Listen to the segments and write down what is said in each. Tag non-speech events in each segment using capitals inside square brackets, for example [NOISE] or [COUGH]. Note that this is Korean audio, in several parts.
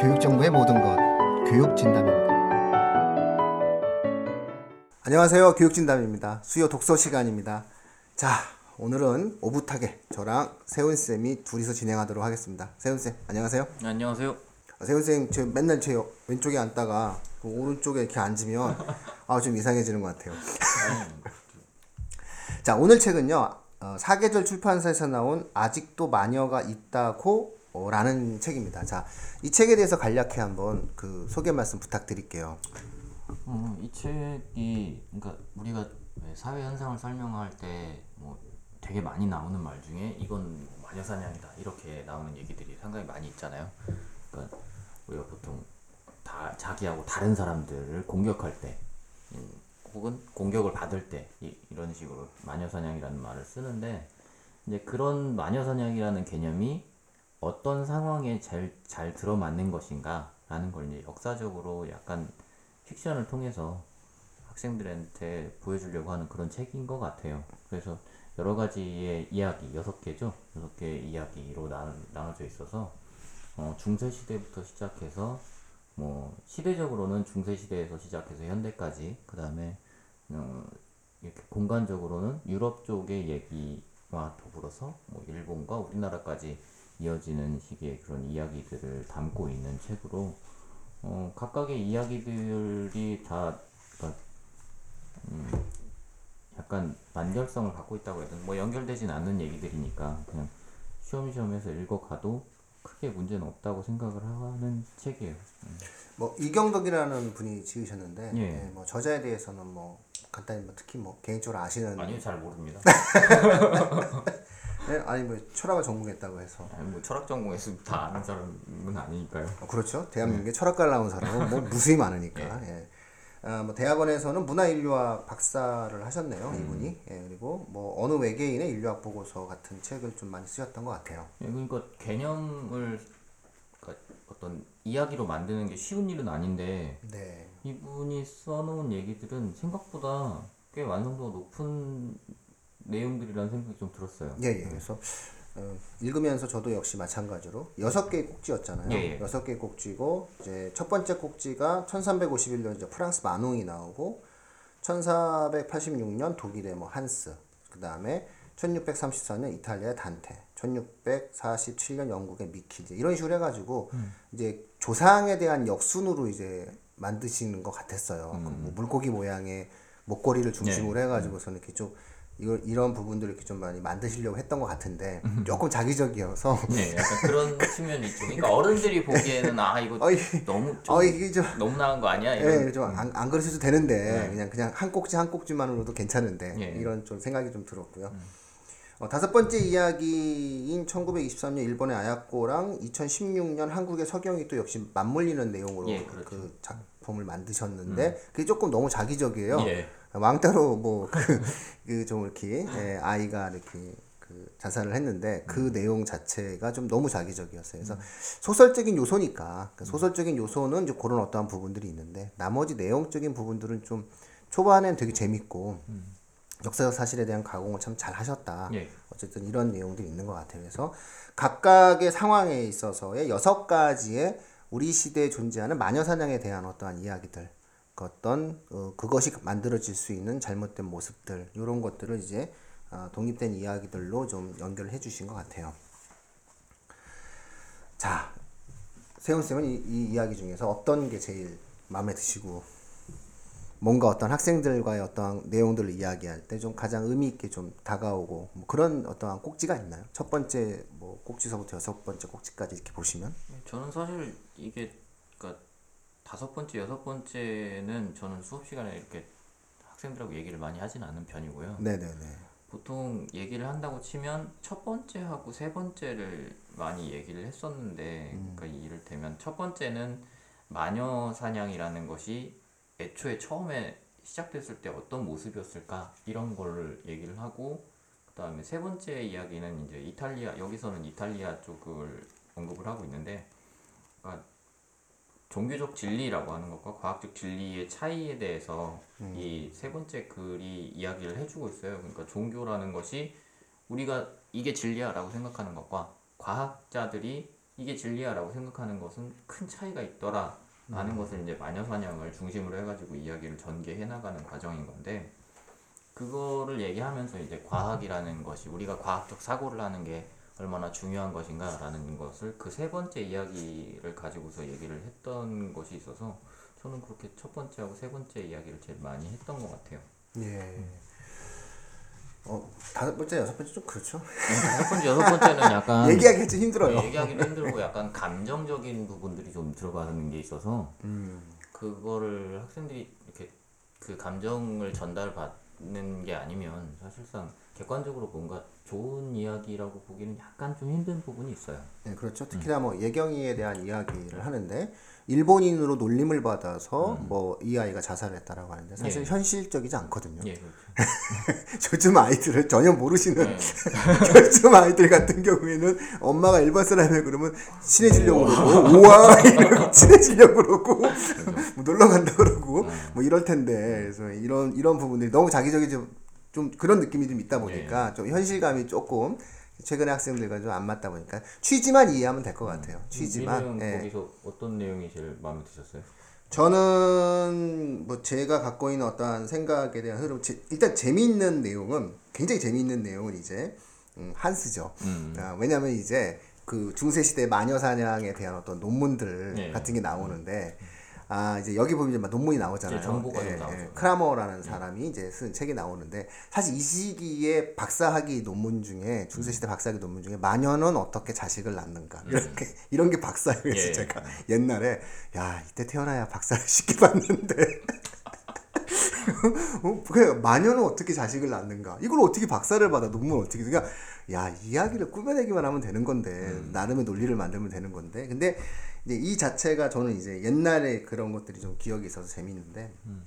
교육정보의 모든 것 교육진담입니다. 안녕하세요. 교육진담입니다. 수요 독서 시간입니다. 자, 오늘은 오붓하게 저랑 세훈쌤이 둘이서 진행하도록 하겠습니다. 세훈쌤, 안녕하세요. 네, 안녕하세요. 세훈쌤, 저 맨날 제 왼쪽에 앉다가 그 오른쪽에 이렇게 앉으면 아, 좀 이상해지는 것 같아요. [LAUGHS] 자, 오늘 책은요. 어, 사계절 출판사에서 나온 아직도 마녀가 있다고 어, 라는 책입니다. 자, 이 책에 대해서 간략히 한번 그 소개 말씀 부탁드릴게요. 어, 이 책이 그러니까 우리가 왜 사회 현상을 설명할 때 뭐 되게 많이 나오는 말 중에 이건 마녀 사냥이다 이렇게 나오는 얘기들이 상당히 많이 있잖아요. 그러니까 우리가 보통 다 자기하고 다른 사람들을 공격할 때 음, 혹은 공격을 받을 때 이, 이런 식으로 마녀 사냥이라는 말을 쓰는데 이제 그런 마녀 사냥이라는 개념이 어떤 상황에 잘, 잘 들어맞는 것인가 라는 걸 이제 역사적으로 약간 픽션을 통해서 학생들한테 보여주려고 하는 그런 책인 것 같아요. 그래서 여러 가지의 이야기, 여섯 개죠? 여섯 개의 이야기로 나, 나눠져 있어서 어, 중세 시대부터 시작해서 뭐 시대적으로는 중세 시대에서 시작해서 현대까지 그 다음에 어, 이렇게 공간적으로는 유럽 쪽의 얘기와 더불어서 뭐 일본과 우리나라까지 이어지는 식의 그런 이야기들을 담고 있는 책으로 어, 각각의 이야기들이 다 그러니까, 음, 약간 만결성을 갖고 있다고 해야 되나 뭐 연결되진 않는 얘기들이니까 그냥 쉬엄쉬엄해서 읽어가도 크게 문제는 없다고 생각을 하는 책이에요. 음. 뭐 이경덕이라는 분이 지으셨는데 예. 예, 뭐 저자에 대해서는 뭐 간단히 뭐 특히 뭐 개인적으로 아시는 아니요 잘 모릅니다. [LAUGHS] 네? 아니 뭐 철학을 전공했다고 해서 아니, 뭐 철학 전공에서 다 아는 사람은 아니니까요. 어, 그렇죠. 대한민국에 철학과를 나온 사람은 뭐 [LAUGHS] 무수히 많으니까. 예. 아, 뭐 대학원에서는 문화인류학 박사를 하셨네요, 이분이. 예, 그리고 뭐 어느 외계인의 인류학 보고서 같은 책을 좀 많이 쓰셨던 것 같아요. 예, 그러니까 개념을 그러니까 어떤 이야기로 만드는 게 쉬운 일은 아닌데 네. 이분이 써놓은 얘기들은 생각보다 꽤 완성도가 높은 내용들이라는 생각이 좀 들었어요. 예, 예. 그래서 어, 읽으면서 저도 역시 마찬가지로 여섯 개의 꼭지였잖아요. 예, 예. 여섯 개의 꼭지고 이제 첫 번째 꼭지가 1351년 이제 프랑스 마농이 나오고 1486년 독일의 뭐 한스, 그 다음에 1634년 이탈리아의 단테, 1647년 영국의 미키즈 이런 식으로 해가지고 이제 조상에 대한 역순으로 이제 만드시는 것 같았어요. 그뭐 물고기 모양의 목걸이를 중심으로 해가지고서는 이렇게 좀 이걸 이런 부분들을 이렇게 좀 많이 만드시려고 했던 것 같은데 조금 자기적이어서 네, 약간 그런 [LAUGHS] 측면이 있죠. 그러니까 어른들이 보기에는 아 이거 어이, 너무 좀 어 이게 좀 너무 나은 거 아니야? 이런 예, 좀안 안 그러셔도 되는데 그냥 그냥 한 꼭지 한 꼭지만으로도 괜찮은데 예. 이런 좀 생각이 좀 들었고요. 어, 다섯 번째 이야기인 1923년 일본의 아야코랑 2016년 한국의 서경이 또 역시 맞물리는 내용으로 예, 그렇죠. 그 작품을 만드셨는데 그게 조금 너무 자기적이에요. 예. 왕따로 뭐그 [LAUGHS] 좀 이렇게 예, 아이가 이렇게 그 자살을 했는데 그 음. 내용 자체가 좀 너무 자기적이었어요. 그래서 소설적인 요소니까 그 소설적인 요소는 이제 그런 어떠한 부분들이 있는데 나머지 내용적인 부분들은 좀 초반엔 되게 재밌고 역사적 사실에 대한 가공을 참 잘 하셨다. 음. 예. 어쨌든 이런 내용들이 있는 것 같아요. 그래서 각각의 상황에 있어서의 여섯 가지의 우리 시대에 존재하는 마녀 사냥에 대한 어떠한 이야기들, 그 어떤 어, 그것이 만들어질 수 있는 잘못된 모습들 이런 것들을 이제 어, 독립된 이야기들로 좀 연결을 해주신 것 같아요. 자, 세훈 쌤은 이, 이 이야기 중에서 어떤 게 제일 마음에 드시고 뭔가 어떤 학생들과의 어떤 내용들을 이야기할 때 좀 가장 의미 있게 좀 다가오고 뭐 그런 어떠한 꼭지가 있나요? 첫 번째 뭐 꼭지서부터 여섯 번째 꼭지까지 이렇게 보시면 저는 사실 이게 그러니까 다섯 번째 여섯 번째는 저는 수업 시간에 이렇게 학생들하고 얘기를 많이 하진 않은 편이고요. 네네네. 보통 얘기를 한다고 치면 첫 번째하고 세 번째를 많이 얘기를 했었는데 그러니까 이를테면 첫 번째는 마녀 사냥이라는 것이 애초에 처음에 시작됐을 때 어떤 모습이었을까? 이런 거를 얘기를 하고 그다음에 세 번째 이야기는 이제 이탈리아 여기서는 이탈리아 쪽을 언급을 하고 있는데 그러니까 종교적 진리라고 하는 것과 과학적 진리의 차이에 대해서 이세 번째 글이 이야기를 해주고 있어요. 그러니까 종교라는 것이 우리가 이게 진리야라고 생각하는 것과 과학자들이 이게 진리야라고 생각하는 것은 큰 차이가 있더라. 라는 것을 이제 마녀사냥을 중심으로 해가지고 이야기를 전개해 나가는 과정인 건데 그거를 얘기하면서 이제 과학이라는 것이 우리가 과학적 사고를 하는 게 얼마나 중요한 것인가라는 것을 그 세 번째 이야기를 가지고서 얘기를 했던 것이 있어서 저는 그렇게 첫 번째하고 세 번째 이야기를 제일 많이 했던 것 같아요. 예. 어 다섯 번째 여섯 번째 좀 그렇죠. 네, 다섯 번째, 여섯 번째는 [LAUGHS] 약간 얘기하기 좀 힘들어요. 네, 얘기하기도 힘들고 약간 감정적인 부분들이 좀 들어가는 게 있어서 음. 그거를 학생들이 이렇게 그 감정을 전달받는 게 아니면 사실상 객관적으로 뭔가 좋은 이야기라고 보기는 약간 좀 힘든 부분이 있어요. 네, 그렇죠. 특히나 뭐 예경이에 대한 이야기를 하는데 일본인으로 놀림을 받아서 뭐이 아이가 자살했다라고 하는데 사실 예. 현실적이지 않거든요. 예, 그렇죠. [LAUGHS] 요즘 아이들을 전혀 모르시는 네. [LAUGHS] 요즘 아이들 같은 경우에는 엄마가 일본 사람이야 그러면 친해지려고 그러고 우와 이러고 [LAUGHS] 친해지려고 그러고 뭐 놀러 간다 그러고 뭐 이럴 텐데 그래서 이런 이런 부분들이 너무 자기적이 좀, 좀 그런 느낌이 좀 있다 보니까 좀 현실감이 조금 최근의 학생들과 좀 안 맞다 보니까 취지만 이해하면 될 것 같아요. 취지만. 민우 형 예. 거기서 어떤 내용이 제일 마음에 드셨어요? 저는 뭐 제가 갖고 있는 어떠한 생각에 대한 흐름 제- 일단 재미있는 내용은 굉장히 재미있는 내용은 이제 음, 한스죠. 음. 아, 왜냐하면 이제 그 중세 시대 마녀 사냥에 대한 어떤 논문들 네. 같은 게 나오는데 아 이제 여기 보면 이제 막 논문이 나오잖아요. 이제 정보가 좀 나오죠. 네. 크라머라는 사람이 이제 쓴 책이 나오는데 사실 이 시기에 박사학위 논문 중에 중세 시대 박사학위 논문 중에 마녀는 어떻게 자식을 낳는가 이렇게 이런 게 박사예요. 음. 예. 제가 옛날에 야 이때 태어나야 박사를 [LAUGHS] 쉽게 받는데 어, [LAUGHS] 그래 마녀는 어떻게 자식을 낳는가 이걸 어떻게 박사를 받아 논문 어떻게 그러니까 야 이야기를 꾸며내기만 하면 되는 건데 음. 나름의 논리를 만들면 되는 건데 근데 이제 이 자체가 저는 이제 옛날에 그런 것들이 좀 기억이 있어서 재밌는데 음.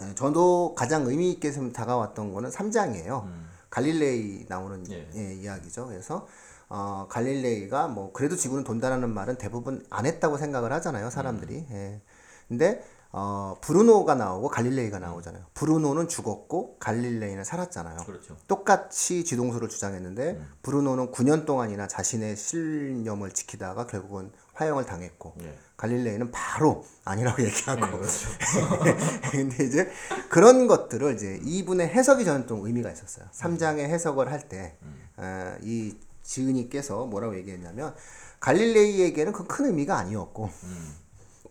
어, 저도 가장 의미 있게 좀 다가왔던 거는 3장이에요 갈릴레이 나오는 음. 예. 예, 이야기죠 그래서 어, 갈릴레이가 뭐 그래도 지구는 돈다라는 말은 대부분 안 했다고 생각을 하잖아요 사람들이 음. 예. 근데 어, 브루노가 나오고 갈릴레이가 나오잖아요 브루노는 죽었고 갈릴레이는 살았잖아요 그렇죠. 똑같이 지동수를 주장했는데 음. 브루노는 9년 동안이나 자신의 신념을 지키다가 결국은 화형을 당했고 예. 갈릴레이는 바로 아니라고 [LAUGHS] 얘기하고 네, 그렇죠. [LAUGHS] 근데 이제 그런 것들을 이제 이분의 해석이 저는 좀 의미가 있었어요. 3장의 해석을 할 때이 지은이께서 뭐라고 얘기했냐면 갈릴레이에게는 그 큰 의미가 아니었고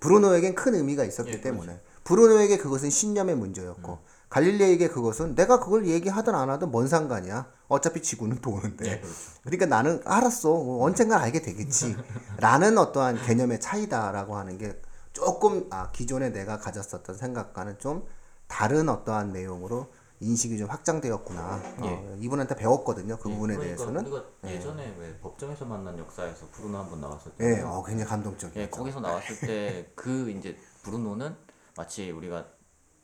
브루노에겐 큰 의미가 있었기 예, 때문에 브루노에게 그것은 신념의 문제였고 갈릴레이에게 그것은 내가 그걸 얘기하든 안 하든 뭔 상관이야. 어차피 지구는 도는데. 예, 그렇죠. 그러니까 나는 알았어. 뭐 언젠간 알게 되겠지. [LAUGHS] 라는 어떠한 개념의 차이다라고 하는 게 조금 아, 기존에 내가 가졌었던 생각과는 좀 다른 어떠한 내용으로 인식이 좀 확장되었구나. 어, 이분한테 배웠거든요. 그 부분에 그러니까 대해서는. 우리가 예전에 왜 법정에서 만난 역사에서 브루노 한번 나왔었잖아요. 예, 어, 굉장히 감동적이에요. 예, 거기서 나왔을 때 그 이제 브루노는 마치 우리가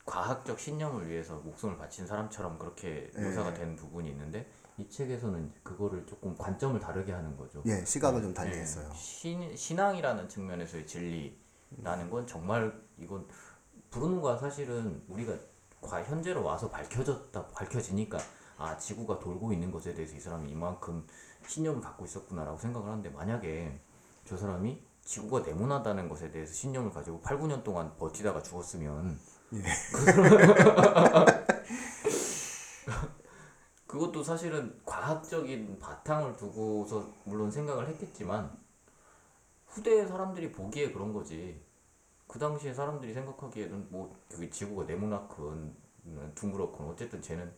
과학적 신념을 위해서 목숨을 바친 사람처럼 그렇게 예. 묘사가 된 부분이 있는데 이 책에서는 그거를 조금 관점을 다르게 하는 거죠. 예, 시각을 좀 예, 달리 했어요. 신, 신앙이라는 측면에서의 진리라는 건 정말 이건 브루노가 사실은 우리가 과 현재로 와서 밝혀졌다 밝혀지니까 아 지구가 돌고 있는 것에 대해서 이 사람이 이만큼 신념을 갖고 있었구나라고 생각을 하는데 만약에 저 사람이 지구가 네모나다는 것에 대해서 신념을 가지고 8, 9년 동안 버티다가 죽었으면 [LAUGHS] 그것도 사실은 과학적인 바탕을 두고서 물론 생각을 했겠지만 후대 사람들이 보기에 그런 거지. 그 당시에 사람들이 생각하기에는 뭐그 지구가 네모나건 둥그렇건 어쨌든 쟤는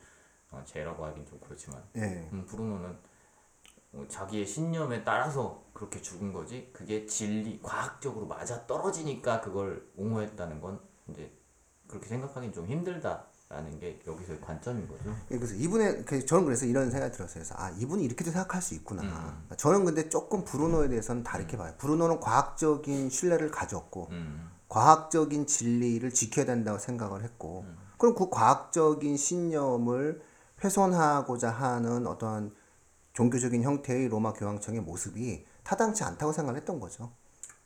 어, 쟤라고 하긴 좀 그렇지만 예. 음, 브루노는 어, 자기의 신념에 따라서 그렇게 죽은 거지 그게 진리 과학적으로 맞아 떨어지니까 그걸 옹호했다는 건 이제 그렇게 생각하기는 좀 힘들다 라는 게 여기서의 관점인 거죠. 예, 그래서 이분의 그 저는 그래서 이런 생각이 들었어요. 그래서 아 이분이 이렇게도 생각할 수 있구나. 음. 저는 근데 조금 브루노에 대해서는 다르게 봐요. 브루노는 과학적인 신뢰를 가졌고 음, 과학적인 진리를 지켜야 된다고 생각을 했고 그럼 그 과학적인 신념을 훼손하고자 하는 어떤 종교적인 형태의 로마 교황청의 모습이 타당치 않다고 생각을 했던 거죠.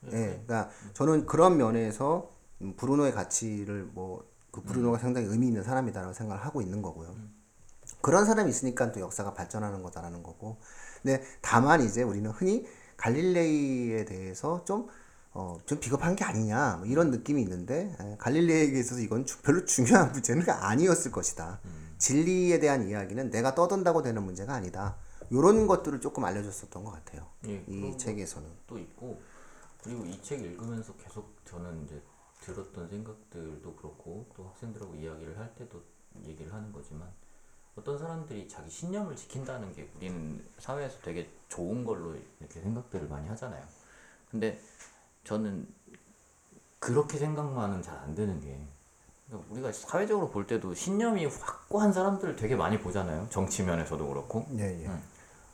예, 그러니까 저는 그런 면에서 음, 브루노의 가치를 뭐 그 브루노가 상당히 의미 있는 사람이다라고 생각을 하고 있는 거고요. 그런 사람이 있으니까 또 역사가 발전하는 거다라는 거고. 근데 다만 이제 우리는 흔히 갈릴레이에 대해서 좀 어, 좀 비겁한 게 아니냐 뭐 이런 느낌이 있는데 에, 갈릴레이에 있어서 이건 주- 별로 중요한 [LAUGHS] 문제는 아니었을 것이다. 진리에 대한 이야기는 내가 떠든다고 되는 문제가 아니다. 이런 것들을 조금 알려줬었던 것 같아요. 예, 이 책에서는. 또 있고 그리고 이 책 읽으면서 계속 저는 이제 들었던 생각들도 그렇고 또 학생들하고 이야기를 할 때도 얘기를 하는 거지만 어떤 사람들이 자기 신념을 지킨다는 게 우리는 사회에서 되게 좋은 걸로 이렇게 생각들을 많이 하잖아요. 근데 저는 그렇게 생각만은 잘 안 되는 게 그러니까 우리가 사회적으로 볼 때도 신념이 확고한 사람들을 되게 많이 보잖아요. 정치 면에서도 그렇고. 예, 예. 응.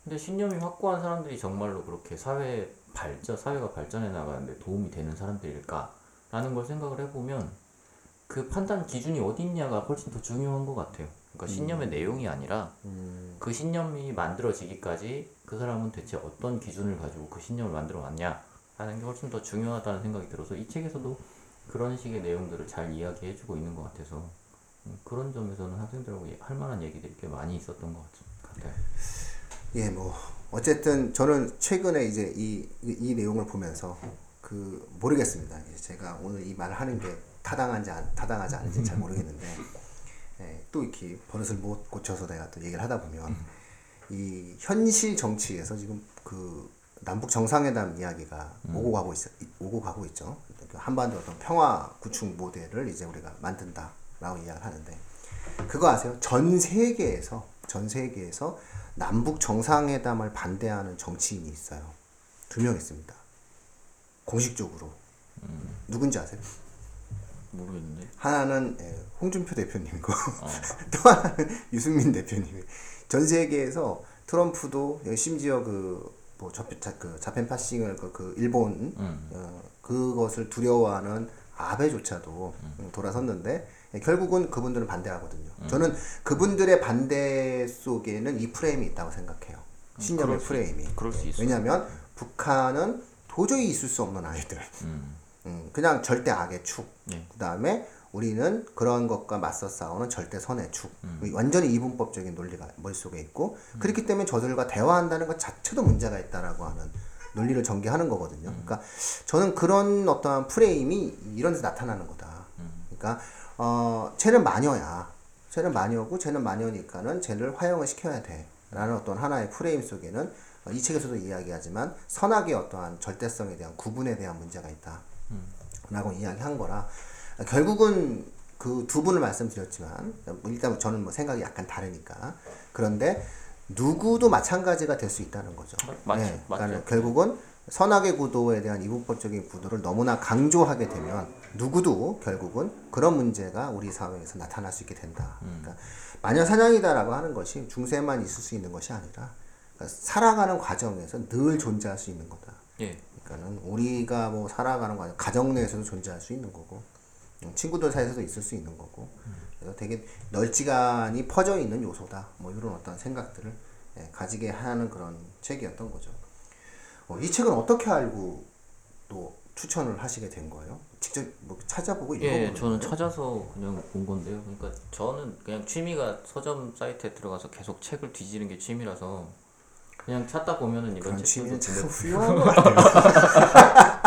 근데 신념이 확고한 사람들이 정말로 그렇게 사회 발전, 사회가 발전해 나가는데 도움이 되는 사람들일까라는 걸 생각을 해보면 그 판단 기준이 어디 있냐가 훨씬 더 중요한 것 같아요. 그러니까 신념의 내용이 아니라 음, 그 신념이 만들어지기까지 그 사람은 대체 어떤 기준을 가지고 그 신념을 만들어 왔냐 라는 게 훨씬 더 중요하다는 생각이 들어서 이 책에서도 그런 식의 내용들을 잘 이야기해주고 있는 것 같아서 음, 그런 점에서는 학생들하고 할 만한 얘기들이 꽤 많이 있었던 것 같- 같아요. 예, 뭐 어쨌든 저는 최근에 이제 이, 이, 이 내용을 보면서 그 모르겠습니다. 제가 오늘 이 말을 하는 게 타당한지 안, 타당하지 않은지 잘 모르겠는데 예, 또 이렇게 버릇을 못 고쳐서 내가 또 얘기를 하다 보면 이 현실 정치에서 지금 그 남북 정상회담 이야기가 오고 가고 있어 오고 가고 있죠. 그 한반도 어떤 평화 구축 모델을 이제 우리가 만든다라고 이야기를 하는데 그거 아세요? 전 세계에서 전 세계에서 남북 정상회담을 반대하는 정치인이 있어요. 두 명 있습니다. 공식적으로 누군지 아세요? 모르겠는데. 하나는 예, 홍준표 대표님이고 [LAUGHS] 또 하나는 유승민 대표님이 전 세계에서 트럼프도 예, 심지어 그 뭐그 자펜 파싱을 그, 그 일본 음. 어, 그것을 두려워하는 아베조차도 음, 돌아섰는데 예, 결국은 그분들은 반대하거든요. 음. 저는 그분들의 반대 속에는 이 프레임이 있다고 생각해요. 신념의 그럴 수- 프레임이. 그럴 수 있어. 왜냐하면 북한은 도저히 있을 수 없는 아이들. 음. 음, 그냥 절대 악의 축. 예. 그 다음에 우리는 그런 것과 맞서 싸우는 절대 선의 축. 음. 완전히 이분법적인 논리가 머릿속에 있고, 그렇기 때문에 저들과 대화한다는 것 자체도 문제가 있다라고 하는 논리를 전개하는 거거든요. 음. 그러니까 저는 그런 어떠한 프레임이 이런 데서 나타나는 거다. 음. 그러니까, 어, 쟤는 마녀야. 쟤는 마녀고, 쟤는 마녀니까는 쟤를 화형을 시켜야 돼. 라는 어떤 하나의 프레임 속에는 어, 이 책에서도 이야기하지만 선악의 어떠한 절대성에 대한 구분에 대한 문제가 있다. 라고 이야기한 거라 결국은 그 두 분을 말씀드렸지만 일단 저는 뭐 생각이 약간 다르니까 그런데 누구도 마찬가지가 될 수 있다는 거죠. 맞- 네. 그러니까 결국은 선악의 구도에 대한 이분법적인 구도를 너무나 강조하게 되면 누구도 결국은 그런 문제가 우리 사회에서 나타날 수 있게 된다. 그러니까 마녀 사냥이다라고 하는 것이 중세만 있을 수 있는 것이 아니라 그러니까 살아가는 과정에서 늘 존재할 수 있는 거다. 예. 그러니까는 우리가 뭐 살아가는 과정, 가정 내에서도 존재할 수 있는 거고, 음, 친구들 사이에서도 있을 수 있는 거고, 그래서 되게 널찍하니 퍼져 있는 요소다. 뭐 이런 어떤 생각들을 예, 가지게 하는 그런 책이었던 거죠. 어, 이 책은 어떻게 알고 또 추천을 하시게 된 거예요? 직접 뭐 찾아보고 읽어보는 예, 저는 거예요? 찾아서 그냥 본 건데요. 그러니까 저는 그냥 취미가 서점 사이트에 들어가서 계속 책을 뒤지는 게 취미라서 그냥 찾다 보면은 이런 그런 취미는 참 훌륭한 것 같아요. [LAUGHS]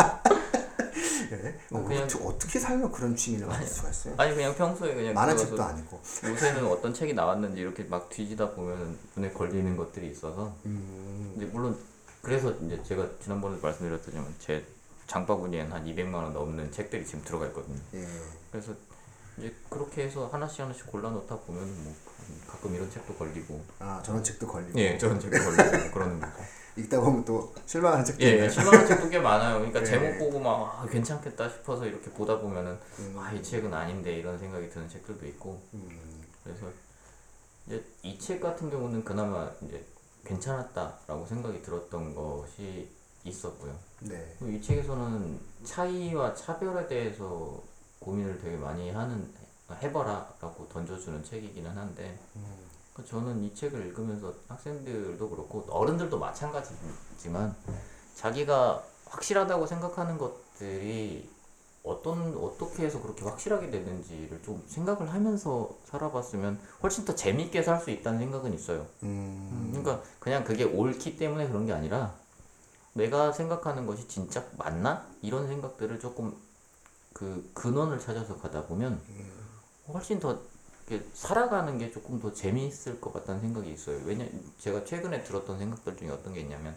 어, 어떻게, 살면 그런 취미를 가질 수가 있어요? 아니 그냥 평소에 그냥 많은 들어가서 책도 아니고. 요새는 어떤 책이 나왔는지 이렇게 막 뒤지다 보면 눈에 걸리는 것들이 있어서 음, 근데 물론 그래서 이제 제가 지난번에 말씀드렸지만 제 장바구니엔 한 200만 원 넘는 책들이 지금 들어가 있거든요. 예. 그래서 이제 그렇게 해서 하나씩 하나씩 골라 놓다 보면 뭐 가끔 이런 책도 걸리고 아 저런 책도 걸리고 예 저런 책도 걸리고 그러는 거죠. [LAUGHS] 읽다 보면 또 실망한 책도 예, 있나요? 실망한 책도 꽤 많아요. 그러니까 [LAUGHS] 예. 제목 보고 막 아, 괜찮겠다 싶어서 이렇게 보다 보면은 음. 아이 책은 아닌데 이런 생각이 드는 책들도 있고 음, 그래서 이제 이 책 같은 경우는 그나마 이제 괜찮았다라고 생각이 들었던 것이 있었고요. 네. 이 책에서는 차이와 차별에 대해서 고민을 되게 많이 하는 해봐라라고 던져주는 책이기는 한데 음, 그 저는 이 책을 읽으면서 학생들도 그렇고 어른들도 마찬가지지만 자기가 확실하다고 생각하는 것들이 어떤 어떻게 해서 그렇게 확실하게 됐는지를 좀 생각을 하면서 살아봤으면 훨씬 더 재밌게 살 수 있다는 생각은 있어요. 음, 그러니까 그냥 그게 옳기 때문에 그런 게 아니라 내가 생각하는 것이 진짜 맞나? 이런 생각들을 조금 그 근원을 찾아서 가다 보면 훨씬 더 살아가는 게 조금 더 재미있을 것 같다는 생각이 있어요. 왜냐 제가 최근에 들었던 생각들 중에 어떤 게 있냐면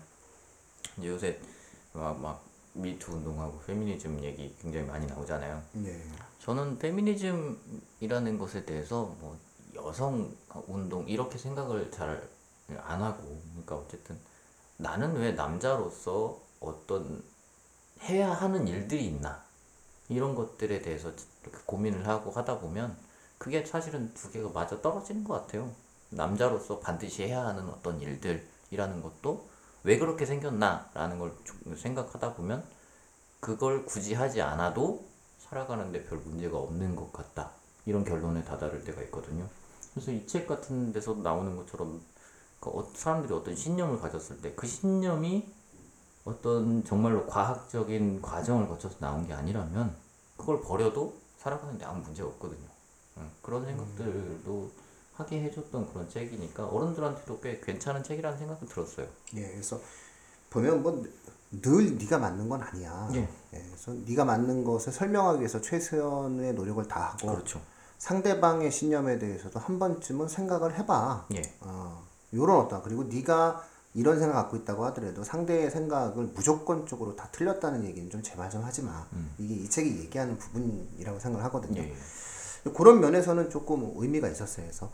이제 요새 막, 막 미투 운동하고 페미니즘 얘기 굉장히 많이 나오잖아요. 예. 저는 페미니즘이라는 것에 대해서 뭐 여성 운동 이렇게 생각을 잘 안 하고 그러니까 어쨌든 나는 왜 남자로서 어떤 해야 하는 일들이 있나 이런 것들에 대해서 이렇게 고민을 하고 하다 보면 그게 사실은 두 개가 맞아 떨어지는 것 같아요. 남자로서 반드시 해야 하는 어떤 일들이라는 것도 왜 그렇게 생겼나라는 걸좀 생각하다 보면 그걸 굳이 하지 않아도 살아가는데 별 문제가 없는 것 같다. 이런 결론에 다다를 때가 있거든요. 그래서 이 책 같은 데서 나오는 것처럼 그 어- 사람들이 어떤 신념을 가졌을 때 그 신념이 어떤 정말로 과학적인 과정을 거쳐서 나온 게 아니라면 그걸 버려도 살아가는데 아무 문제가 없거든요. 응, 그런 생각들도 하게 해줬던 그런 책이니까 어른들한테도 꽤 괜찮은 책이라는 생각이 들었어요. 예, 그래서 보면 뭐 늘 네가 맞는 건 아니야. 예. 그래서 네가 맞는 것을 설명하기 위해서 최선의 노력을 다하고 그렇죠. 상대방의 신념에 대해서도 한 번쯤은 생각을 해봐. 예. 어, 요런 어떤 그리고 네가 이런 생각 갖고 있다고 하더라도 상대의 생각을 무조건적으로 다 틀렸다는 얘기는 좀 제발 좀 하지 마. 이게 이 책이 얘기하는 부분이라고 생각을 하거든요. 예. 그런 면에서는 조금 의미가 있었어요. 그래서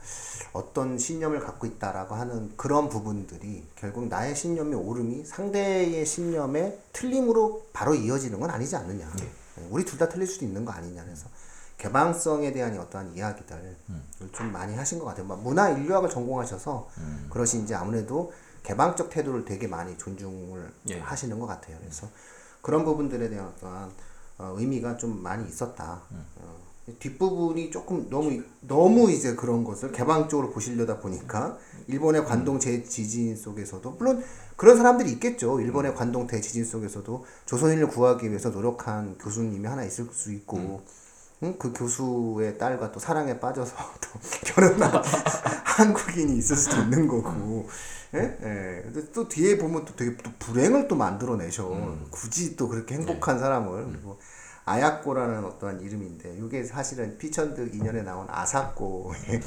어떤 신념을 갖고 있다라고 하는 그런 부분들이 결국 나의 신념의 오름이 상대의 신념의 틀림으로 바로 이어지는 건 아니지 않느냐. 우리 둘 다 틀릴 수도 있는 거 아니냐. 그래서 개방성에 대한 어떠한 이야기들을 좀 많이 하신 것 같아요. 막 문화 인류학을 전공하셔서 그러신지 아무래도 개방적 태도를 되게 많이 존중을 예. 하시는 것 같아요. 그래서 그런 부분들에 대한 어떠한 어, 의미가 좀 많이 있었다. 어, 뒷부분이 조금 너무 너무 이제 그런 것을 개방적으로 보시려다 보니까 일본의 관동 재지진 속에서도 물론 그런 사람들이 있겠죠. 일본의 관동 대지진 속에서도 조선인을 구하기 위해서 노력한 교수님이 하나 있을 수 있고 응? 그 교수의 딸과 또 사랑에 빠져서 [LAUGHS] 또 결혼한 [LAUGHS] 한국인이 있을 수도 있는 거고. 예? 예. 근데 또 뒤에 보면 또 되게 또 불행을 또 만들어내셔. 굳이 또 그렇게 행복한 사람을. 그리고 아야코라는 어떠한 이름인데, 이게 사실은 피천득 2년에 나온 아사코의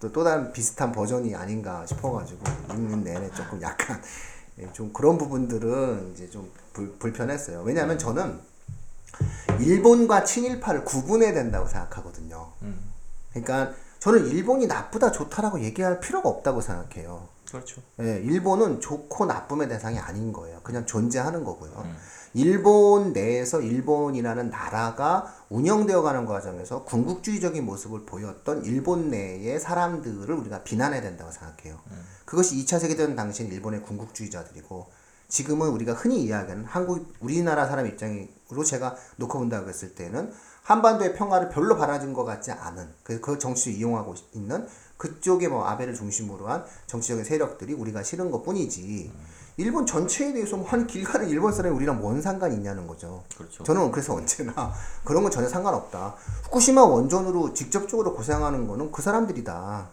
또, 또 다른 비슷한 버전이 아닌가 싶어가지고, 읽는 내내 조금 약간, 예, 좀 그런 부분들은 이제 좀 불, 불편했어요. 왜냐하면 저는 일본과 친일파를 구분해야 된다고 생각하거든요. 그러니까 저는 일본이 나쁘다 좋다라고 얘기할 필요가 없다고 생각해요. 그렇죠. 예, 일본은 좋고 나쁨의 대상이 아닌 거예요. 그냥 존재하는 거고요. 일본 내에서 일본이라는 나라가 운영되어 가는 과정에서 군국주의적인 모습을 보였던 일본 내의 사람들을 우리가 비난해야 된다고 생각해요. 그것이 2차 세계대전 당시엔 일본의 군국주의자들이고 지금은 우리가 흔히 이야기하는 한국 우리나라 사람 입장으로 제가 놓고 본다고 했을 때는 한반도의 평화를 별로 바라진 것 같지 않은 그래서 그 정치를 이용하고 있는 그쪽에 뭐 아베를 중심으로 한 정치적인 세력들이 우리가 싫은 것 뿐이지 일본 전체에 대해서 뭐한 길 가는 일본 사람이 우리랑 뭔 상관이 있냐는 거죠. 그렇죠. 저는 그래서 언제나 [LAUGHS] 그런 건 전혀 상관없다. 후쿠시마 원전으로 직접적으로 고생하는 거는 그 사람들이다.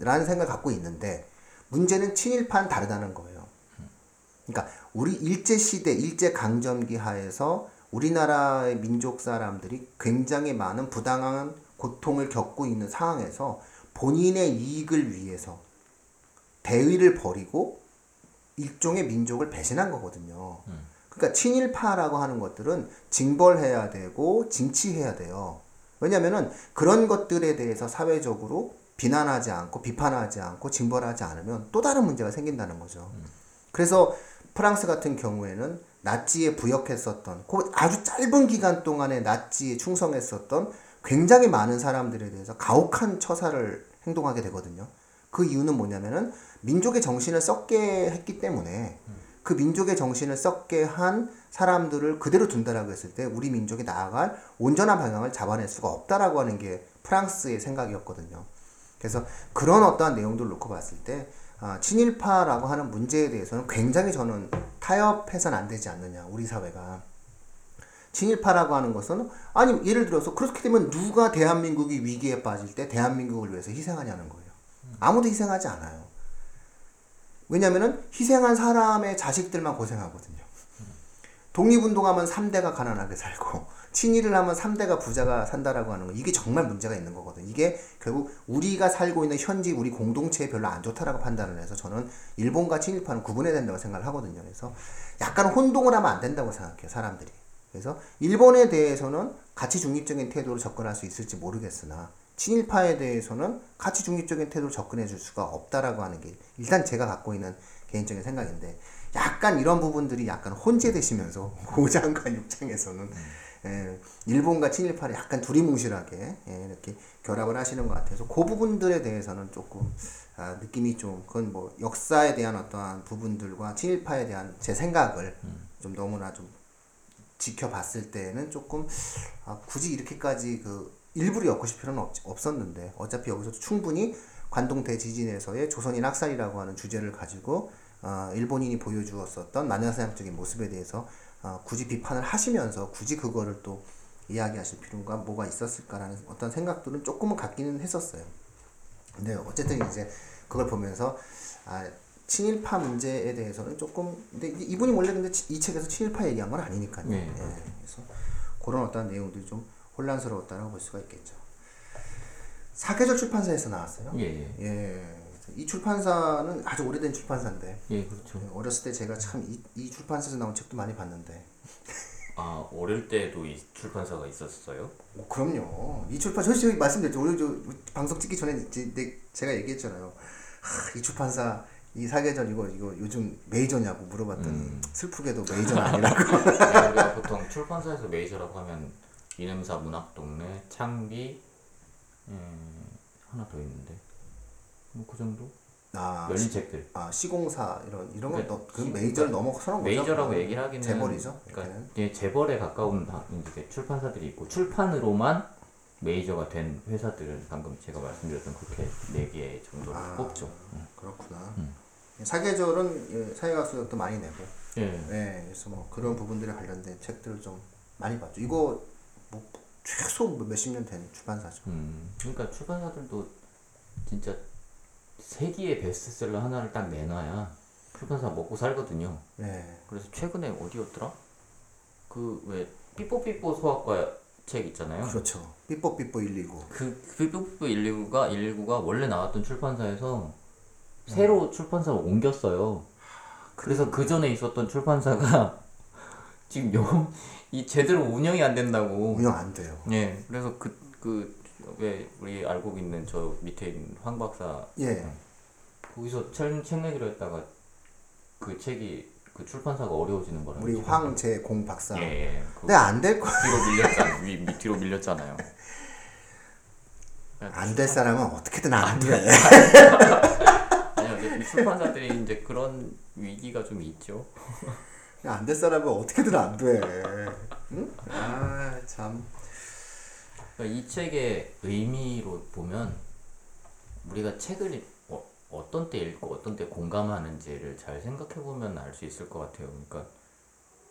라는 생각을 갖고 있는데 문제는 친일파는 다르다는 거예요. 그러니까 우리 일제 시대, 일제 강점기 하에서 우리나라의 민족 사람들이 굉장히 많은 부당한 고통을 겪고 있는 상황에서 본인의 이익을 위해서 대의를 버리고 일종의 민족을 배신한 거거든요. 그러니까 친일파라고 하는 것들은 징벌해야 되고 징치해야 돼요. 왜냐면은 그런 것들에 대해서 사회적으로 비난하지 않고 비판하지 않고 징벌하지 않으면 또 다른 문제가 생긴다는 거죠. 그래서 프랑스 같은 경우에는 나치에 부역했었던 그 아주 짧은 기간 동안에 나치에 충성했었던 굉장히 많은 사람들에 대해서 가혹한 처사를 행동하게 되거든요. 그 이유는 뭐냐면은 민족의 정신을 썩게 했기 때문에 그 민족의 정신을 썩게 한 사람들을 그대로 둔다라고 했을 때 우리 민족이 나아갈 온전한 방향을 잡아낼 수가 없다라고 하는 게 프랑스의 생각이었거든요. 그래서 그런 어떠한 내용들을 놓고 봤을 때 아, 친일파라고 하는 문제에 대해서는 굉장히 저는 타협해서는 안 되지 않느냐 우리 사회가 친일파라고 하는 것은 아니 예를 들어서 그렇게 되면 누가 대한민국이 위기에 빠질 때 대한민국을 위해서 희생하냐는 거예요. 아무도 희생하지 않아요. 왜냐면은 희생한 사람의 자식들만 고생하거든요. 독립운동하면 3대가 가난하게 살고 친일을 하면 3대가 부자가 산다라고 하는 거 이게 정말 문제가 있는 거거든. 이게 결국 우리가 살고 있는 현지 우리 공동체에 별로 안 좋다라고 판단을 해서 저는 일본과 친일파는 구분해야 된다고 생각을 하거든요. 그래서 약간 혼동을 하면 안 된다고 생각해요. 사람들이. 그래서 일본에 대해서는 가치 중립적인 태도로 접근할 수 있을지 모르겠으나 친일파에 대해서는 가치 중립적인 태도로 접근해 줄 수가 없다라고 하는 게 일단 제가 갖고 있는 개인적인 생각인데 약간 이런 부분들이 약간 혼재되시면서 [LAUGHS] 고장관 입장에서는 예, 일본과 친일파를 약간 두리뭉실하게 예, 이렇게 결합을 하시는 것 같아서 그 부분들에 대해서는 조금 아, 느낌이 좀 그건 뭐 역사에 대한 어떠한 부분들과 친일파에 대한 제 생각을 좀 너무나 좀 지켜봤을 때는 조금 아, 굳이 이렇게까지 그 일부러 엮으실 필요는 없, 없었는데 어차피 여기서 충분히 관동 대지진에서의 조선인 학살이라고 하는 주제를 가지고 어, 일본인이 보여주었었던 만연사형적인 모습에 대해서 어, 굳이 비판을 하시면서 굳이 그거를 또 이야기하실 필요가 뭐가 있었을까라는 어떤 생각들은 조금은 갖기는 했었어요. 근데 어쨌든 이제 그걸 보면서 아 친일파 문제에 대해서는 조금 근데 이- 이분이 원래 근데 치- 이 책에서 친일파 얘기한 건 아니니까요. 네. 예, 그래서 그런 어떤 내용들이 좀 혼란스러웠다라고 볼 수가 있겠죠. 사계절 출판사에서 나왔어요. 예, 예. 예. 이 출판사는 아주 오래된 출판사인데 예, 그렇죠. 어렸을 때 제가 참이 이 출판사에서 나온 책도 많이 봤는데 아, 어릴 때도 이 출판사가 있었어요? 오, 그럼요. 이 출판 솔직히 말씀드렸죠. 오늘 저 방송 찍기 전에 내- 제가 얘기했잖아요. 하, 이 출판사 이 사계절 이거 이거 요즘 메이저냐고 물어봤더니 슬프게도 메이저는 [LAUGHS] 아니라고. 네, 우리가 보통 출판사에서 메이저라고 하면 이름사 문학동네, 창비, 음, 하나 더 있는데 뭐 그 정도? 아, 열린 책들. 아 시공사 이런 이런 네, 건그 시- 메이저를 그러니까 넘어서는 거죠. 메이저라고 얘기를 하기는 재벌이죠. 그러니까. 예, 재벌에 가까운 다- 이제 출판사들이 있고 출판으로만 메이저가 된 회사들은 방금 제가 말씀드렸던 그렇게 네 개 정도를 아. 뽑죠. 그렇구나. 음. 사계절은 예, 사회과수도 많이 내고, 예. 네, 그래서 뭐 그런 부분들에 관련된 책들을 좀 많이 봤죠. 이거 뭐 최소 몇십 년 된 출판사죠. 음, 그러니까 출판사들도 진짜 세기의 베스트셀러 하나를 딱 내놔야 출판사 먹고 살거든요. 네, 그래서 최근에 어디였더라? 그 왜 삐뽀삐뽀 소아과 책 있잖아요. 그렇죠. 삐뽀삐뽀 129. 그 삐뽀삐뽀 119가 119가 원래 나왔던 출판사에서 새로 출판사로 옮겼어요. 그래서 그 전에 있었던 출판사가 [LAUGHS] 지금 영, 이 제대로 운영이 안 된다고. 운영 안 돼요. 예, 그래서 그 그 왜 우리 알고 있는 저 밑에 있는 황 박사 예. 거기서 책, 책 내기로 했다가 그 책이 그 출판사가 어려워지는 거라고. 우리 황재공 박사. 예, 예. 그 근데 안 될 거. 뒤로 밀렸잖아. 위, 밑 뒤로 밀렸잖아요. 안 될 사람은 어떻게든 안 돼. 출판사들이 이제 그런 위기가 좀 있죠. 안 될 사람은 어떻게든 안 돼. 응? 아 참. 그러니까 이 책의 의미로 보면 우리가 책을 어, 어떤 때 읽고 어떤 때 공감하는지를 잘 생각해 보면 알 수 있을 것 같아요. 그러니까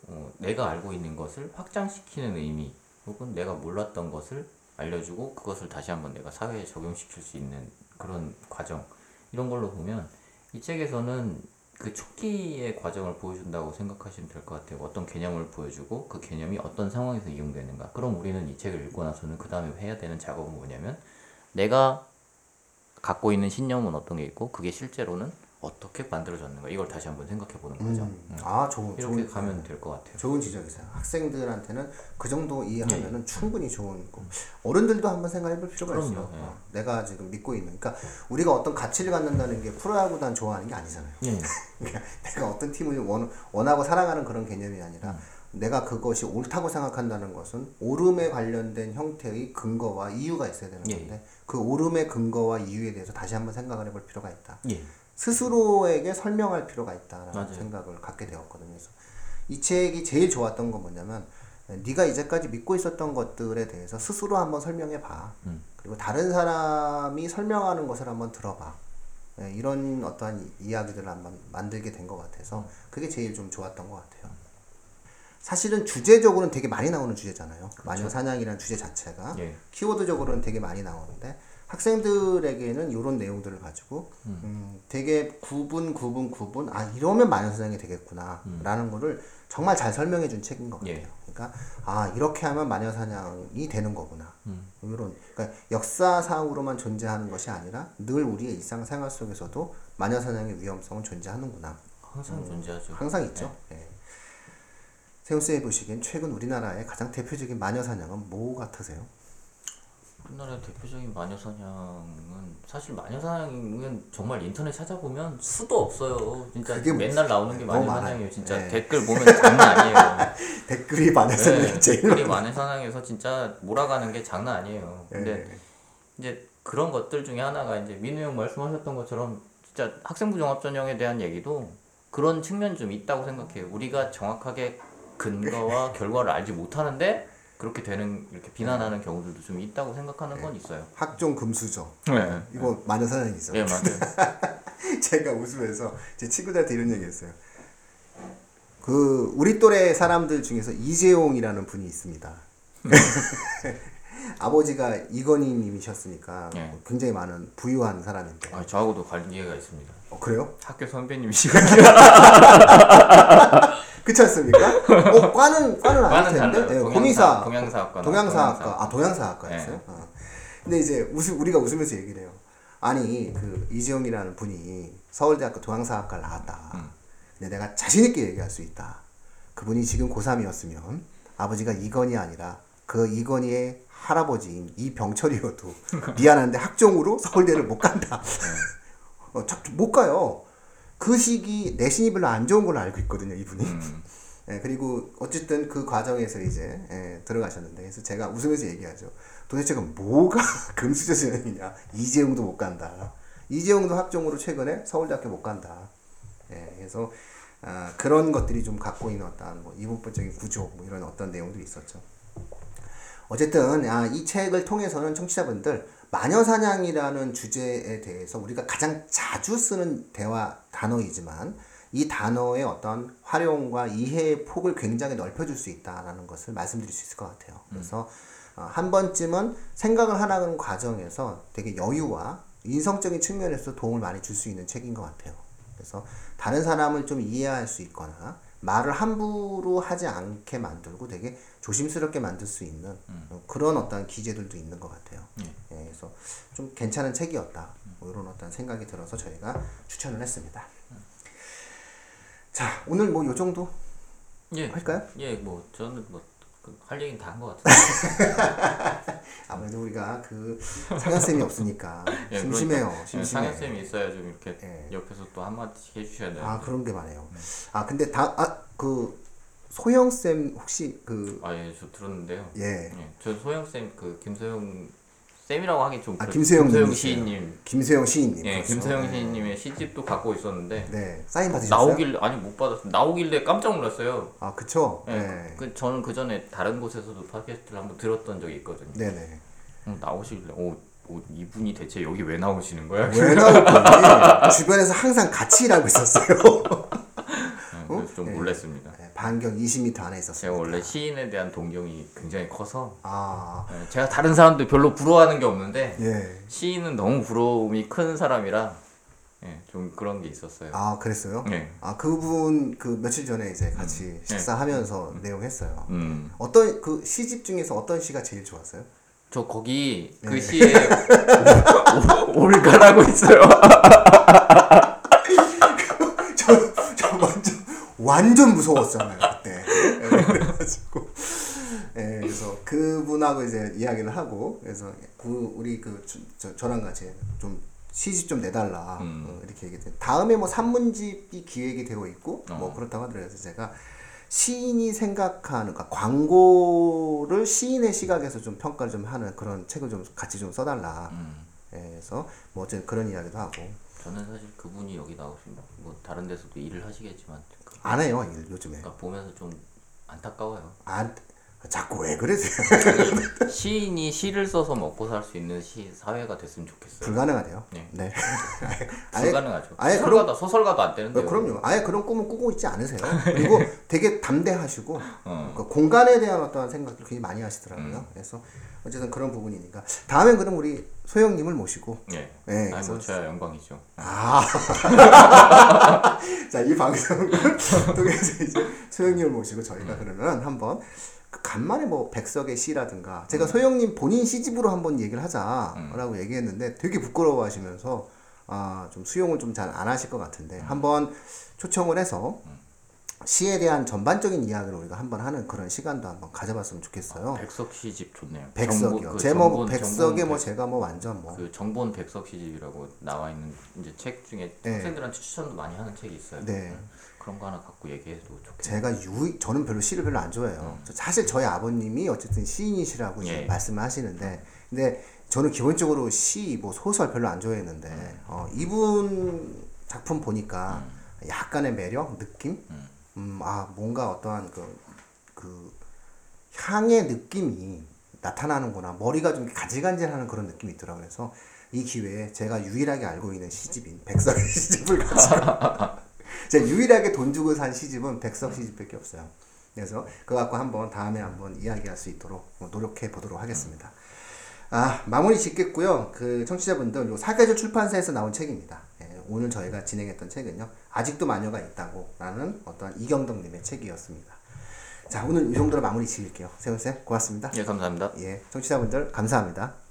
어, 내가 알고 있는 것을 확장시키는 의미 혹은 내가 몰랐던 것을 알려주고 그것을 다시 한번 내가 사회에 적용시킬 수 있는 그런 과정 이런 걸로 보면 이 책에서는 그 초기의 과정을 보여준다고 생각하시면 될 것 같아요. 어떤 개념을 보여주고 그 개념이 어떤 상황에서 이용되는가. 그럼 우리는 이 책을 읽고 나서는 그 다음에 해야 되는 작업은 뭐냐면 내가 갖고 있는 신념은 어떤 게 있고 그게 실제로는 어떻게 만들어졌는가. 이걸 다시 한번 생각해 보는 거죠. 음. 아 좋은 이렇게 좋은 가면 될 것 같아요. 좋은 지적이세요. 학생들한테는 그 정도 이해하면은 충분히 좋은 거. 어른들도 한번 생각해 볼 필요가 그럼요, 있어요. 예. 어, 내가 지금 믿고 있는. 그러니까 우리가 어떤 가치를 갖는다는 게 프로야구단 좋아하는 게 아니잖아요. 예. [LAUGHS] 그러니까 내가 어떤 팀을 원, 원하고 사랑하는 그런 개념이 아니라 음. 내가 그것이 옳다고 생각한다는 것은 오름에 관련된 형태의 근거와 이유가 있어야 되는 예. 건데 그 오름의 근거와 이유에 대해서 다시 한번 생각을 해볼 필요가 있다. 예. 스스로에게 설명할 필요가 있다라는 맞아요. 생각을 갖게 되었거든요. 그래서 이 책이 제일 좋았던 건 뭐냐면 네가 이제까지 믿고 있었던 것들에 대해서 스스로 한번 설명해 봐. 음. 그리고 다른 사람이 설명하는 것을 한번 들어봐. 예, 이런 어떠한 이- 이야기들을 한번 만들게 된 것 같아서 그게 제일 좀 좋았던 것 같아요. 사실은 주제적으로는 되게 많이 나오는 주제잖아요. 마녀 사냥이라는 주제 자체가 예. 키워드적으로는 되게 많이 나오는데 학생들에게는 이런 내용들을 가지고 음, 되게 구분 구분 구분 아 이러면 마녀 사냥이 되겠구나 라는 거를 정말 잘 설명해 준 책인 것 같아요. 예. 그러니까 아 이렇게 하면 마녀사냥이 되는 거구나. 음. 이런 그러니까 역사상으로만 존재하는 것이 아니라 늘 우리의 일상생활 속에서도 마녀사냥의 위험성은 존재하는구나. 항상 존재하죠. 항상 있죠. 네. 예. 세훈 쌤이 보시기엔 최근 우리나라의 가장 대표적인 마녀사냥은 뭐 같으세요? 우리나라 대표적인 마녀사냥은 사실 마녀사냥은 정말 인터넷 찾아보면 수도 없어요. 진짜 그게 뭐- 맨날 나오는 게 너무 마녀사냥이에요. 진짜 네. 댓글 보면 장난 아니에요. [LAUGHS] 댓글이 마녀사냥이 네, 제일 댓글이 마녀사냥에서 진짜 몰아가는 게 장난 아니에요. 근데 예. 이제 그런 것들 중에 하나가 이제 민우 형 말씀하셨던 것처럼 진짜 학생부 종합 전형에 대한 얘기도 그런 측면 좀 있다고 생각해요. 우리가 정확하게 근거와 [LAUGHS] 결과를 알지 못하는데 그렇게 되는 이렇게 비난하는 경우들도 좀 있다고 생각하는 건 있어요. 학종 금수저 네. 이거 마녀 사냥이죠. 네 맞아요. [LAUGHS] 제가 웃으면서 제 친구들한테 이런 얘기했어요. 그 우리 또래 사람들 중에서 이재용이라는 분이 있습니다. [LAUGHS] 아버지가 이건희님이셨으니까 네. 굉장히 많은 부유한 사람인데. 아, 저하고도 관계가 있습니다. 어, 그래요? 학교 선배님이시거든요. [LAUGHS] 그렇지 않습니까? 어, 과는 과는 아닐 과는 텐데. 달라요. 예, 동양사- 공의사, 동양사학과 동양사학과. 아 동양사학과였어요. 네. 어. 근데 이제 웃 우리가 웃으면서 얘기를 해요. 아니 그 이재용이라는 분이 서울대학교 동양사학과를 나왔다. 음. 근데 내가 자신 있게 얘기할 수 있다. 그분이 지금 고3이었으면 아버지가 이건희 아니라 그 이건희의 할아버지인 이병철이어도 미안한데 학종으로 서울대를 못 간다. [LAUGHS] 어, 자, 못 가요. 그 시기 내신이 별로 안 좋은 걸로 알고 있거든요, 이분이. 음. 예, 그리고 어쨌든 그 과정에서 이제 예, 들어가셨는데 그래서 제가 웃으면서 얘기하죠. 도대체 그 뭐가 [LAUGHS] 금수저 전형이냐? 이재용도 못 간다. 이재용도 학종으로 최근에 서울대학교 못 간다. 예, 그래서 아, 그런 것들이 좀 갖고 있는 어떤 뭐 이분법적인 구조 뭐 이런 어떤 내용들이 있었죠. 어쨌든 아, 이 책을 통해서는 청취자분들 마녀사냥이라는 주제에 대해서 우리가 가장 자주 쓰는 대화 단어이지만 이 단어의 어떤 활용과 이해의 폭을 굉장히 넓혀줄 수 있다라는 것을 말씀드릴 수 있을 것 같아요. 그래서 어, 한 번쯤은 생각을 하는 과정에서 되게 여유와 인성적인 측면에서 도움을 많이 줄 수 있는 책인 것 같아요. 그래서 다른 사람을 좀 이해할 수 있거나 말을 함부로 하지 않게 만들고 되게 조심스럽게 만들 수 있는 어, 그런 어떤 기제들도 있는 것 같아요. 예, 그래서 좀 괜찮은 책이었다. 뭐 이런 어떤 생각이 들어서 저희가 추천을 했습니다. 자, 오늘 뭐 요 정도 예. 할까요? 예, 뭐 저는 뭐 할 얘기는 다 한 것 같아요. [LAUGHS] 아무래도 우리가 그 상현 쌤이 없으니까 [LAUGHS] 예, 심심해요. 그러니까, 예, 심심해. 상현 쌤이 있어야 좀 이렇게 예. 옆에서 또 한마디씩 해주셔야 돼요. 아 그런 게 많아요. 아 근데 다 아 그 소영 쌤 혹시 그 아, 예, 저 들었는데요. 예. 예, 저 소영 쌤, 그 김소영 쌤이라고 하기 좀 아, 그렇- 김소영 김소영 님이세요. 시인님, 김소영 시인님. 예, 그렇죠. 김소영 네. 시인님의 시집도 갖고 있었는데 네 사인 받으셨어요? 나오길 아니 못 받았어. 나오길래 깜짝 놀랐어요. 아 그쵸. 예, 네. 그 저는 그 전에 다른 곳에서도 팟캐스트를 한번 들었던 적이 있거든요. 네네. 음, 나오시길래 오, 오, 이분이 대체 여기 왜 나오시는 거야? 왜 나올까? [LAUGHS] 주변에서 항상 같이 일하고 있었어요. [LAUGHS] 예, 좀 네. 놀랐습니다. 네, 반경 20m 안에 있었어요. 제가 원래 시인에 대한 동경이 굉장히 커서 아 예, 제가 다른 사람들 별로 부러워하는 게 없는데 예. 시인은 너무 부러움이 큰 사람이라 예, 좀 그런 게 있었어요. 아 그랬어요? 예. 아 그분 그 며칠 전에 이제 같이 식사하면서 내용 했어요. 음. 어떤 그 시집 중에서 어떤 시가 제일 좋았어요? 저 거기 네. 그 시에 오- 올가라고 있어요. [LAUGHS] 완전 무서웠잖아요 그때. 예, 그래가지고 예, 그래서 그분하고 이제 이야기를 하고 그래서 그 우리 그 저, 저, 저랑 같이 좀 시집 좀 내달라 음. 어, 이렇게 얘기했더니 다음에 뭐 산문집이 기획이 되고 있고 뭐 어. 그렇다고 하더라고요. 그래서 제가 시인이 생각하는 그러니까 광고를 시인의 시각에서 좀 평가를 좀 하는 그런 책을 좀 같이 좀 써달라. 음. 예, 그래서 뭐 어쨌든 그런 이야기도 하고 저는 사실 그분이 여기 나오시면 뭐 다른 데서도 일을 하시겠지만 그- 안 해요 일, 요즘에. 그러니까 보면서 좀 안타까워요. 안 자꾸 왜 그러세요? 시인이 시를 써서 먹고 살 수 있는 시 사회가 됐으면 좋겠어요. 불가능하대요. 네. 네. [LAUGHS] 불가능하죠. 아예 소설가도 소설가도 안 되는데. 어, 그럼요. 아예 그런 꿈은 꾸고 있지 않으세요. [LAUGHS] 그리고 되게 담대하시고 어. 그 공간에 대한 어떠한 생각을 굉장히 많이 하시더라고요. 음. 그래서 어쨌든 그런 부분이니까 다음엔 그럼 우리 소영님을 모시고 예. 네, 아니 뭐 그래서- 저야 영광이죠. 아, [LAUGHS] 자이 방송을 통해서 이제 소영님을 모시고 저희가 그러면 한번 그 간만에 뭐 백석의 시라든가 제가 소영님 본인 시집으로 한번 얘기를 하자라고 얘기했는데 되게 부끄러워하시면서 아 좀 수용을 좀 잘 안 하실 것 같은데 한번 초청을 해서 시에 대한 전반적인 이야기를 우리가 한번 하는 그런 시간도 한번 가져봤으면 좋겠어요. 백석 시집 좋네요. 백석이요. 그 제목 정본, 백석에 뭐 백- 제가 뭐 완전 뭐 그 정본 백석 시집이라고 나와 있는 이제 책 중에 네. 학생들한테 추천도 많이 하는 책이 있어요. 네. 그런 거 하나 갖고 얘기해도 좋겠네요. 제가 유 저는 별로 시를 별로 안 좋아해요. 저- 사실 저희 아버님이 어쨌든 시인이시라고 예. 말씀을 하시는데, 근데 저는 기본적으로 시, 뭐 소설 별로 안 좋아했는데, 어, 이분 작품 보니까 약간의 매력, 느낌, 음, 아 뭔가 어떠한 그, 그 향의 느낌이 나타나는구나. 머리가 좀 가지간질하는 그런 느낌이 있더라고요. 그래서 이 기회에 제가 유일하게 알고 있는 시집인 백석의 [LAUGHS] 시집을 가지고 [LAUGHS] 제가 유일하게 돈 주고 산 시집은 백석 시집밖에 없어요. 그래서 그거 갖고 한번 다음에 한번 이야기할 수 있도록 뭐 노력해 보도록 하겠습니다. 아 마무리 짓겠고요. 그 청취자분들 요 사계절 출판사에서 나온 책입니다. 예, 오늘 저희가 진행했던 책은요. 아직도 마녀가 있다고 라는 어떤 이경덕님의 책이었습니다. 자 오늘 이 정도로 마무리 지을게요. 세훈 쌤 고맙습니다. 예, 감사합니다. 예 청취자분들 감사합니다.